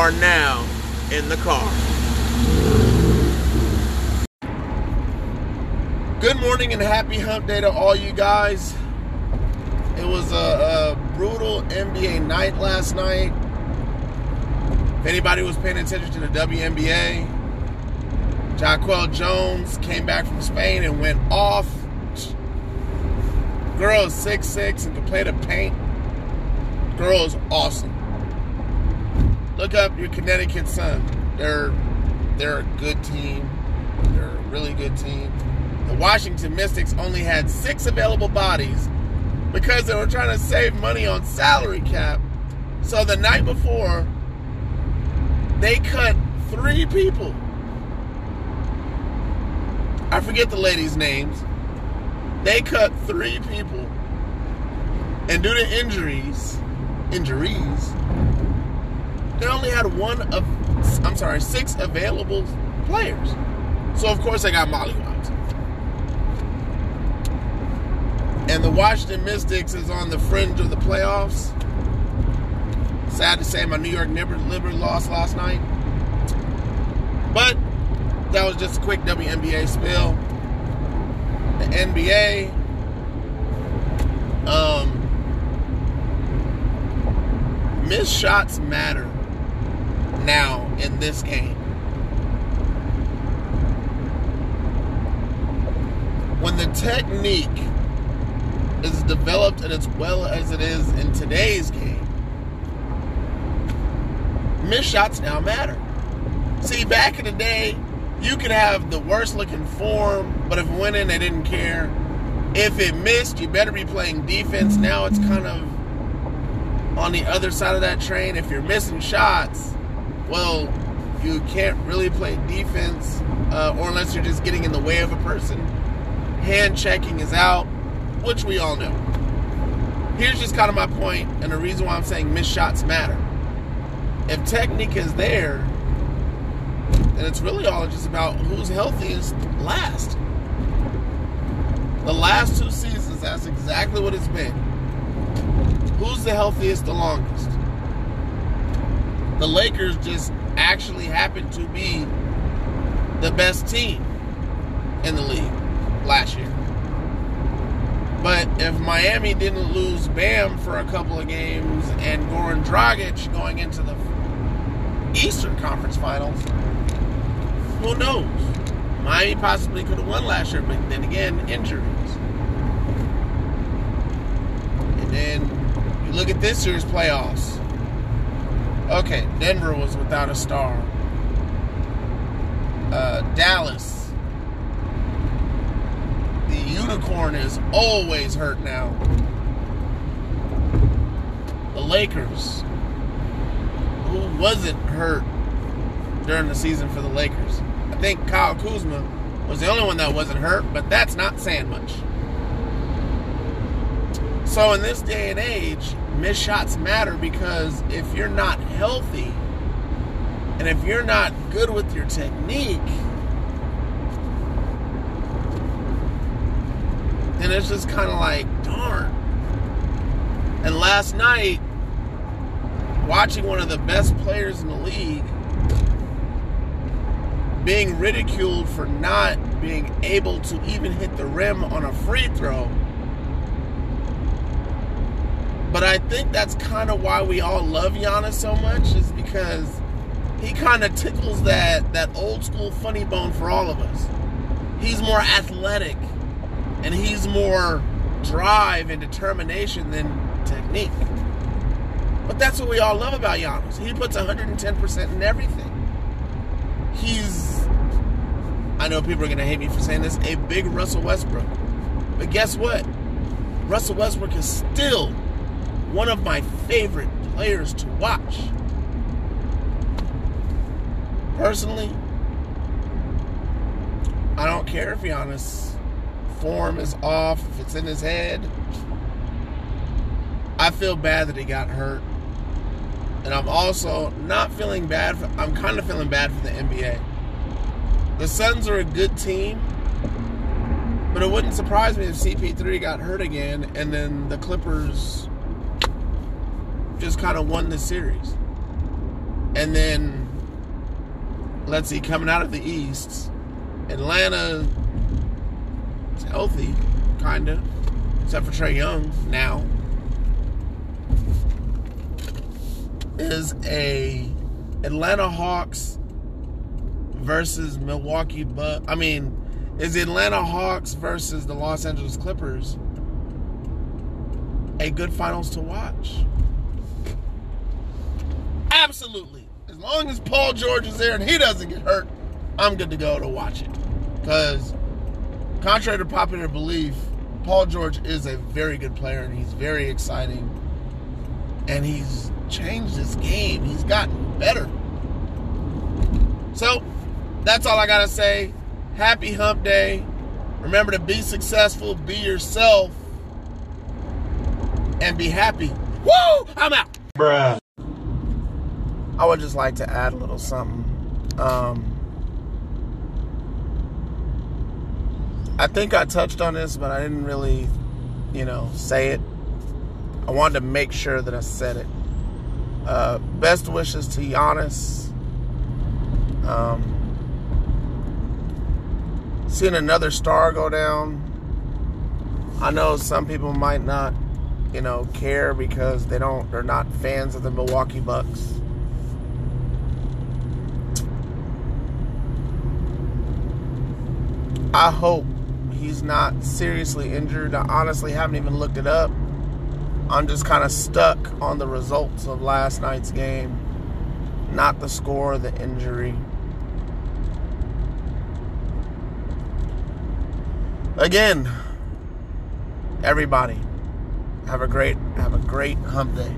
are now in the car. Good morning and happy hump day to all you guys. It was a, a brutal NBA night last night. If anybody was paying attention to the WNBA, Jonquel Jones came back from Spain and went off. Girl is 6'6 and can play the paint. Girl is awesome. Look up your Connecticut Sun. They're they're a good team. They're a really good team. The Washington Mystics only had six available bodies because they were trying to save money on salary cap. So the night before, they cut three people. I forget the ladies' names. They cut three people. And due to injuries, injuries, they only had one of, I'm sorry, six available players. So of course they got mollywopped. And the Washington Mystics is on the fringe of the playoffs. Sad to say, my New York Liberty lost last night. But that was just a quick WNBA spill. The NBA, um, missed shots matter now in this game. When the technique is developed and as well as it is in today's game, missed shots now matter. See, back in the day, you could have the worst looking form, but if it went in, they didn't care. If it missed, you better be playing defense. Now it's kind of on the other side of that train. If you're missing shots, well, you can't really play defense, uh, or unless you're just getting in the way of a person. Hand checking is out, which we all know. Here's just kind of my point, and the reason why I'm saying missed shots matter. If technique is there, and it's really all just about who's healthiest last. The last two seasons, that's exactly what it's been. Who's the healthiest the longest? The Lakers just actually happened to be the best team in the league last year. But if Miami didn't lose Bam for a couple of games and Goran Dragic going into the Eastern Conference Finals, who knows? Miami possibly could have won last year, but then again, injuries. And then you look at this year's playoffs. Okay, Denver was without a star. Uh, Dallas. The unicorn is always hurt now. The Lakers. Who wasn't hurt during the season for the Lakers? I think Kyle Kuzma was the only one that wasn't hurt, but that's not saying much. So in this day and age, missed shots matter because if you're not healthy and if you're not good with your technique, then it's just kind of like, darn. And last night, watching one of the best players in the league being ridiculed for not being able to even hit the rim on a free throw. But I think that's kind of why we all love Giannis so much, is because he kind of tickles that, that old school funny bone for all of us. He's more athletic and he's more drive and determination than technique. But that's what we all love about Giannis. He puts 110% in everything. He's, I know people are going to hate me for saying this, a big Russell Westbrook. But guess what? Russell Westbrook is still one of my favorite players to watch. Personally, I don't care if Giannis' form is off, if it's in his head. I feel bad that he got hurt. And I'm also not feeling bad for, I'm kind of feeling bad for the NBA. The Suns are a good team, but it wouldn't surprise me if CP3 got hurt again and then the Clippers just kind of won the series. And then, let's see, coming out of the East, Atlanta is healthy, kind of, except for Trae Young now. Is a Atlanta Hawks versus Milwaukee Bucks. I mean, is Atlanta Hawks versus the Los Angeles Clippers a good finals to watch? Absolutely. As long as Paul George is there and he doesn't get hurt, I'm good to go to watch it. Because, contrary to popular belief, Paul George is a very good player and he's very exciting. And he's changed his game. He's gotten better. So, that's all I got to say. Happy hump day. Remember to be successful, be yourself, and be happy. Woo! I'm out. Bruh. I would just like to add a little something. Um, I think I touched on this, but I didn't really, you know, say it. I wanted to make sure that I said it. Uh, best wishes to Giannis. Um, seeing another star go down. I know some people might not, you know, care because they don't they're not fans of the Milwaukee Bucks. I hope he's not seriously injured. I honestly haven't even looked it up. I'm just kind of stuck on the results of last night's game, not the score, the injury. Again, everybody, have a great have a great hump day.